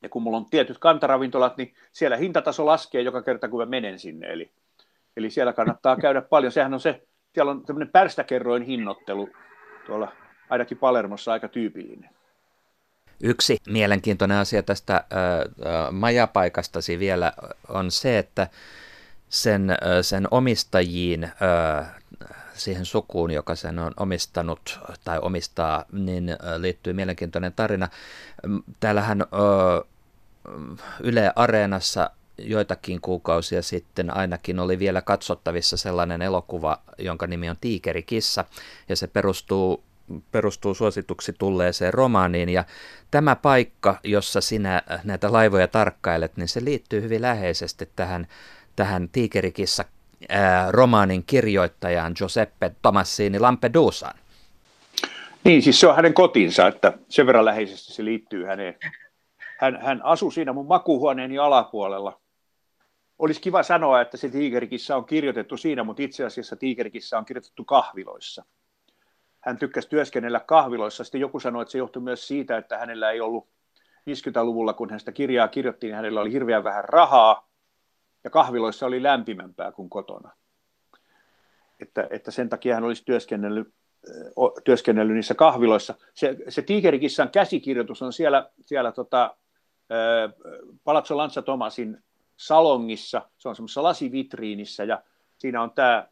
Ja kun mulla on tietyt kantaravintolat, niin siellä hintataso laskee joka kerta, kun mä menen sinne. Eli, eli siellä kannattaa käydä paljon. Sehän on se, siellä on tämmöinen pärstäkerroin hinnoittelu tuolla ainakin Palermossa aika tyypillinen. Yksi mielenkiintoinen asia tästä majapaikastasi vielä on se, että sen, sen omistajiin, siihen sukuun, joka sen on omistanut tai omistaa, niin liittyy mielenkiintoinen tarina. Täällähän äh, Yle Areenassa joitakin kuukausia sitten ainakin oli vielä katsottavissa sellainen elokuva, jonka nimi on Tiikerikissa, ja se perustuu perustuu suosituksi tulleeseen romaaniin ja tämä paikka, jossa sinä näitä laivoja tarkkailet, niin se liittyy hyvin läheisesti tähän, tähän Tiikerikissa romaanin kirjoittajaan Giuseppe Tomassini Lampedusaan. Niin, siis se on hänen kotinsa, että sen verran läheisesti se liittyy häneen. Hän, hän asui siinä mun makuuhuoneeni alapuolella. Olisi kiva sanoa, että se Tiikerikissa on kirjoitettu siinä, mutta itse asiassa Tiikerikissa on kirjoitettu kahviloissa hän tykkäsi työskennellä kahviloissa. Sitten joku sanoi, että se johtui myös siitä, että hänellä ei ollut 50-luvulla, kun hän sitä kirjaa kirjoitti, niin hänellä oli hirveän vähän rahaa, ja kahviloissa oli lämpimämpää kuin kotona. Että, että sen takia hän olisi työskennellyt, työskennellyt niissä kahviloissa. Se, se Tiikerikissan käsikirjoitus on siellä, siellä tota, Palazzo Lanza Tomasin salongissa, se on semmoisessa lasivitriinissä, ja siinä on tämä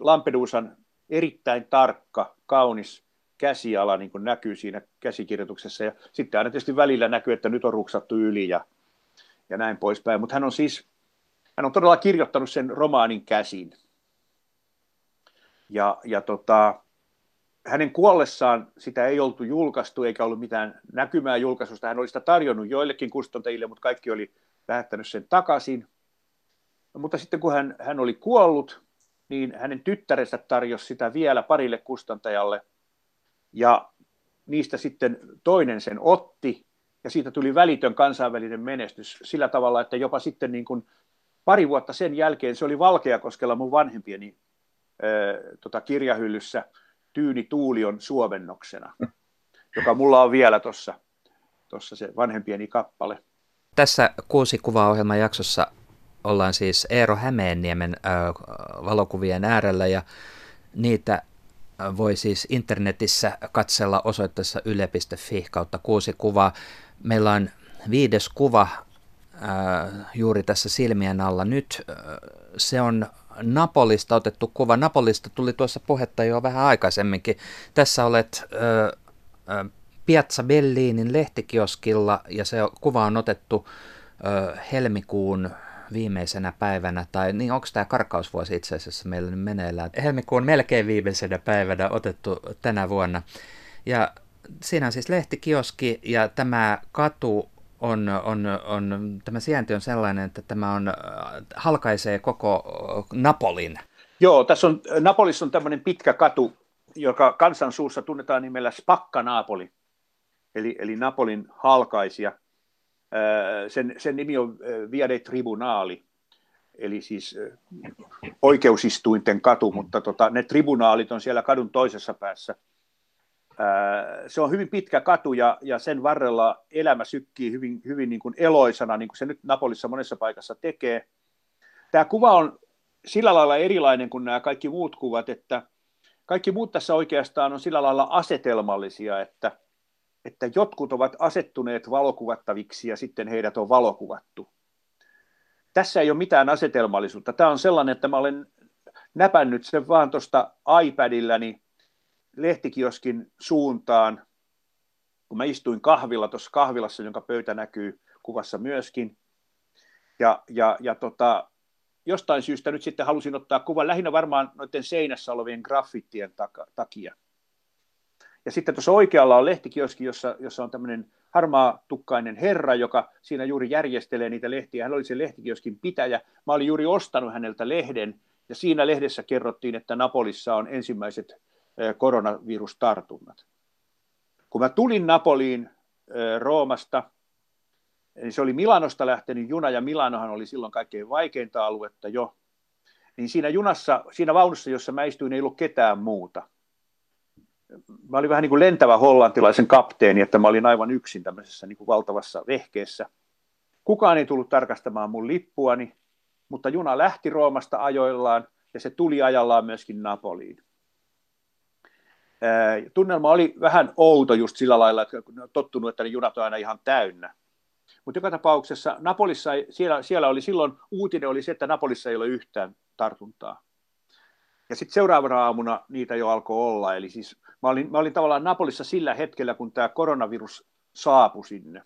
Lampedusan erittäin tarkka, kaunis käsiala niin kuin näkyy siinä käsikirjoituksessa. Ja sitten aina tietysti välillä näkyy, että nyt on ruksattu yli ja, ja näin poispäin. Mutta hän on siis, hän on todella kirjoittanut sen romaanin käsin. Ja, ja tota, hänen kuollessaan sitä ei oltu julkaistu eikä ollut mitään näkymää julkaisusta. Hän oli sitä tarjonnut joillekin kustantajille, mutta kaikki oli lähettänyt sen takaisin. Mutta sitten kun hän, hän oli kuollut, niin hänen tyttärensä tarjosi sitä vielä parille kustantajalle. Ja niistä sitten toinen sen otti, ja siitä tuli välitön kansainvälinen menestys sillä tavalla, että jopa sitten niin kuin pari vuotta sen jälkeen se oli Valkeakoskella mun vanhempieni ää, tota, kirjahyllyssä Tyyni Tuulion suomennoksena, joka mulla on vielä tuossa tossa se vanhempieni kappale. Tässä kuusi kuvaohjelman jaksossa ollaan siis Eero Hämeenniemen valokuvien äärellä ja niitä voi siis internetissä katsella osoitteessa yle.fi kautta kuusi kuvaa. Meillä on viides kuva juuri tässä silmien alla nyt. Se on Napolista otettu kuva. Napolista tuli tuossa puhetta jo vähän aikaisemminkin. Tässä olet Piazza Bellinin lehtikioskilla ja se kuva on otettu äh, helmikuun viimeisenä päivänä, tai niin onko tämä karkausvuosi itse asiassa meillä nyt meneillään. Helmikuun melkein viimeisenä päivänä otettu tänä vuonna. Ja siinä on siis lehtikioski ja tämä katu on, on, on, tämä sijainti on sellainen, että tämä on, äh, halkaisee koko Napolin. Joo, tässä on, Napolissa on tämmöinen pitkä katu, joka kansan suussa tunnetaan nimellä Spakka Napoli, eli, eli Napolin halkaisia. Sen, sen nimi on Via dei Tribunali, eli siis oikeusistuinten katu, mutta tota, ne tribunaalit on siellä kadun toisessa päässä. Se on hyvin pitkä katu ja, ja sen varrella elämä sykkii hyvin, hyvin niin kuin eloisana, niin kuin se nyt Napolissa monessa paikassa tekee. Tämä kuva on sillä lailla erilainen kuin nämä kaikki muut kuvat, että kaikki muut tässä oikeastaan on sillä lailla asetelmallisia, että – että jotkut ovat asettuneet valokuvattaviksi ja sitten heidät on valokuvattu. Tässä ei ole mitään asetelmallisuutta. Tämä on sellainen, että mä olen näpännyt sen vaan tuosta iPadilläni lehtikioskin suuntaan, kun mä istuin kahvilla tuossa kahvilassa, jonka pöytä näkyy kuvassa myöskin. Ja, ja, ja tota, jostain syystä nyt sitten halusin ottaa kuvan lähinnä varmaan noiden seinässä olevien graffittien takia. Ja sitten tuossa oikealla on lehtikioski, jossa, jossa on tämmöinen harmaa tukkainen herra, joka siinä juuri järjestelee niitä lehtiä. Hän oli se lehtikioskin pitäjä. Mä olin juuri ostanut häneltä lehden, ja siinä lehdessä kerrottiin, että Napolissa on ensimmäiset koronavirustartunnat. Kun mä tulin Napoliin Roomasta, niin se oli Milanosta lähtenyt juna, ja Milanohan oli silloin kaikkein vaikeinta aluetta jo, niin siinä junassa, siinä vaunussa, jossa mä istuin, ei ollut ketään muuta – mä olin vähän niin kuin lentävä hollantilaisen kapteeni, että mä olin aivan yksin tämmöisessä niin kuin valtavassa vehkeessä. Kukaan ei tullut tarkastamaan mun lippuani, mutta juna lähti Roomasta ajoillaan ja se tuli ajallaan myöskin Napoliin. Tunnelma oli vähän outo just sillä lailla, että tottunut, että ne junat on aina ihan täynnä. Mutta joka tapauksessa Napolissa, siellä, siellä oli silloin, uutinen oli se, että Napolissa ei ole yhtään tartuntaa. Ja sitten seuraavana aamuna niitä jo alkoi olla. Eli siis mä olin, mä olin tavallaan Napolissa sillä hetkellä, kun tämä koronavirus saapui sinne.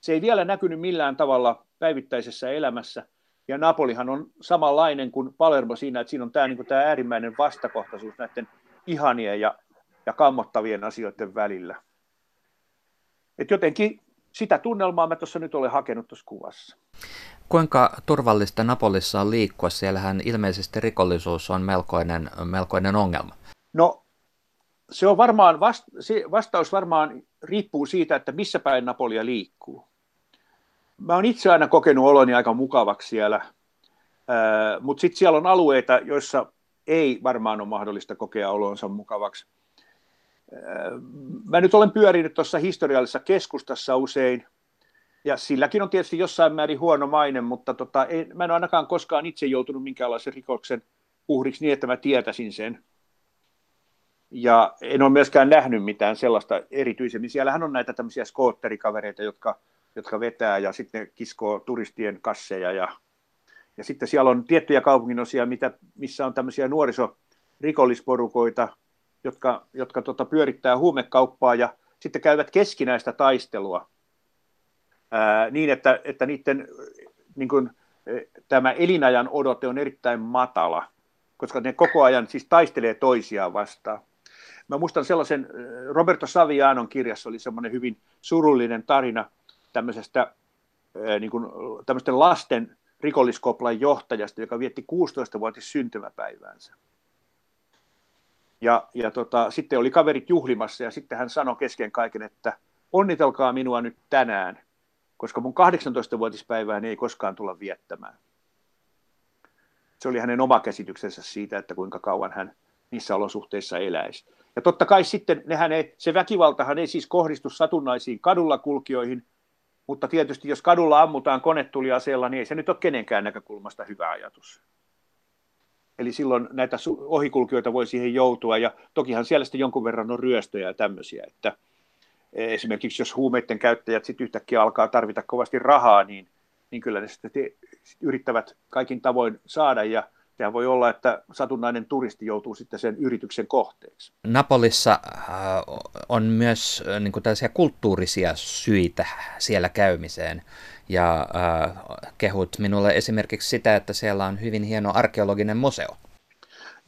Se ei vielä näkynyt millään tavalla päivittäisessä elämässä. Ja Napolihan on samanlainen kuin Palermo siinä, että siinä on tämä, niin tämä äärimmäinen vastakohtaisuus näiden ihanien ja, ja kammottavien asioiden välillä. Et jotenkin sitä tunnelmaa mä tuossa nyt olen hakenut tuossa kuvassa. Kuinka turvallista Napolissa on liikkua? Siellähän ilmeisesti rikollisuus on melkoinen, melkoinen ongelma. No se on varmaan, vastaus varmaan riippuu siitä, että missä päin Napolia liikkuu. Mä oon itse aina kokenut oloni aika mukavaksi siellä, mutta sitten siellä on alueita, joissa ei varmaan ole mahdollista kokea olonsa mukavaksi. Mä nyt olen pyörinyt tuossa historiallisessa keskustassa usein, ja silläkin on tietysti jossain määrin huono maine, mutta tota, ei, mä en ole ainakaan koskaan itse joutunut minkäänlaisen rikoksen uhriksi niin, että mä tietäisin sen. Ja en ole myöskään nähnyt mitään sellaista erityisemmin. Siellähän on näitä tämmöisiä skootterikavereita, jotka, jotka vetää ja sitten kiskoo turistien kasseja. Ja, ja sitten siellä on tiettyjä kaupunginosia, mitä, missä on tämmöisiä nuorisorikollisporukoita, jotka, jotka tota, pyörittää huumekauppaa ja sitten käyvät keskinäistä taistelua ää, niin, että, että niiden niin kuin, tämä elinajan odote on erittäin matala, koska ne koko ajan siis taistelee toisiaan vastaan. Mä muistan sellaisen, äh, Roberto Savianon kirjassa oli semmoinen hyvin surullinen tarina tämmöisestä äh, niin kuin, tämmöisten lasten rikolliskoplan johtajasta, joka vietti 16-vuotis syntymäpäiväänsä. Ja, ja tota, sitten oli kaverit juhlimassa ja sitten hän sanoi kesken kaiken, että onnitelkaa minua nyt tänään, koska mun 18-vuotispäivään ei koskaan tulla viettämään. Se oli hänen oma käsityksensä siitä, että kuinka kauan hän niissä olosuhteissa eläisi. Ja totta kai sitten nehän ei, se väkivaltahan ei siis kohdistu satunnaisiin kadulla kulkijoihin, mutta tietysti jos kadulla ammutaan konetuliaseella, niin ei se nyt ole kenenkään näkökulmasta hyvä ajatus. Eli silloin näitä ohikulkijoita voi siihen joutua, ja tokihan siellä sitten jonkun verran on ryöstöjä ja tämmöisiä, että esimerkiksi jos huumeiden käyttäjät sitten yhtäkkiä alkaa tarvita kovasti rahaa, niin, niin kyllä ne sitten yrittävät kaikin tavoin saada, ja Sehän voi olla, että satunnainen turisti joutuu sitten sen yrityksen kohteeksi. Napolissa äh, on myös äh, niin kuin tällaisia kulttuurisia syitä siellä käymiseen. Ja äh, kehut minulle esimerkiksi sitä, että siellä on hyvin hieno arkeologinen museo.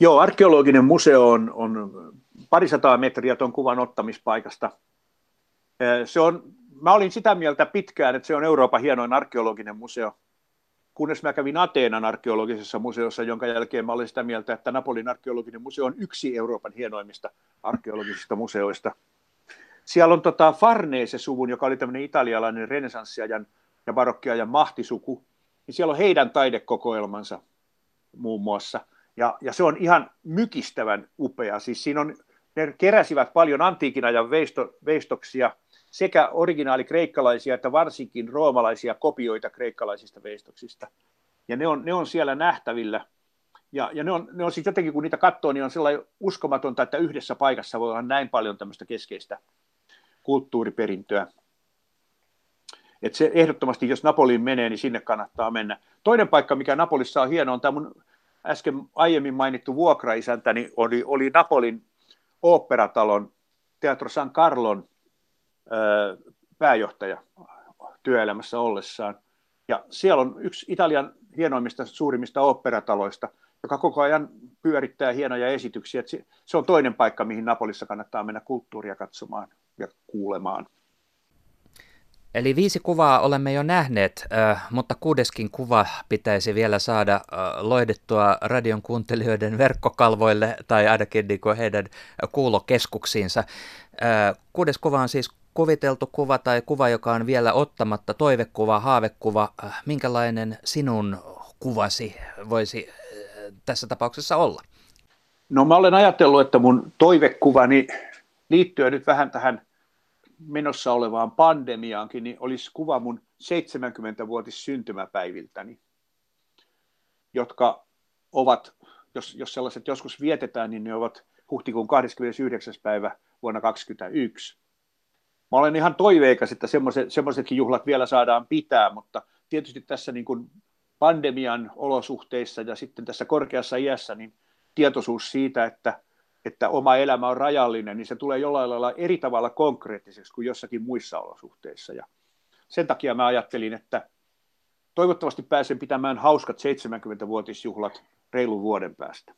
Joo, arkeologinen museo on, on parisataa metriä tuon kuvan ottamispaikasta. Se on, mä olin sitä mieltä pitkään, että se on Euroopan hienoin arkeologinen museo kunnes mä kävin Ateenan arkeologisessa museossa, jonka jälkeen mä olin sitä mieltä, että Napolin arkeologinen museo on yksi Euroopan hienoimmista arkeologisista museoista. Siellä on tota Farnese-suvun, joka oli tämmöinen italialainen renesanssiajan ja barokkiajan mahtisuku, niin siellä on heidän taidekokoelmansa muun muassa. Ja, ja se on ihan mykistävän upea. Siis siinä on, ne keräsivät paljon antiikin ajan veisto, veistoksia – sekä originaali kreikkalaisia että varsinkin roomalaisia kopioita kreikkalaisista veistoksista. Ja ne on, ne on siellä nähtävillä. Ja, ja ne on, ne on sitten jotenkin, kun niitä katsoo, niin on sellainen uskomatonta, että yhdessä paikassa voi olla näin paljon tämmöistä keskeistä kulttuuriperintöä. Et se ehdottomasti, jos Napoliin menee, niin sinne kannattaa mennä. Toinen paikka, mikä Napolissa on hieno, on tämä mun äsken aiemmin mainittu vuokraisäntäni, oli, oli Napolin oopperatalon Teatro San Carlon pääjohtaja työelämässä ollessaan. Ja siellä on yksi Italian hienoimmista, suurimmista oopperataloista, joka koko ajan pyörittää hienoja esityksiä. Se on toinen paikka, mihin Napolissa kannattaa mennä kulttuuria katsomaan ja kuulemaan. Eli viisi kuvaa olemme jo nähneet, mutta kuudeskin kuva pitäisi vielä saada loidettua radion kuuntelijoiden verkkokalvoille tai ainakin niin heidän kuulokeskuksiinsa. Kuudes kuva on siis kuviteltu kuva tai kuva, joka on vielä ottamatta, toivekuva, haavekuva, äh, minkälainen sinun kuvasi voisi äh, tässä tapauksessa olla? No mä olen ajatellut, että mun toivekuvani liittyen nyt vähän tähän menossa olevaan pandemiaankin, niin olisi kuva mun 70-vuotis syntymäpäiviltäni, jotka ovat, jos, jos sellaiset joskus vietetään, niin ne ovat huhtikuun 29. päivä vuonna 2021 mä olen ihan toiveikas, että semmoisetkin juhlat vielä saadaan pitää, mutta tietysti tässä niin kuin pandemian olosuhteissa ja sitten tässä korkeassa iässä, niin tietoisuus siitä, että, että oma elämä on rajallinen, niin se tulee jollain lailla eri tavalla konkreettiseksi kuin jossakin muissa olosuhteissa. Ja sen takia mä ajattelin, että toivottavasti pääsen pitämään hauskat 70-vuotisjuhlat reilun vuoden päästä.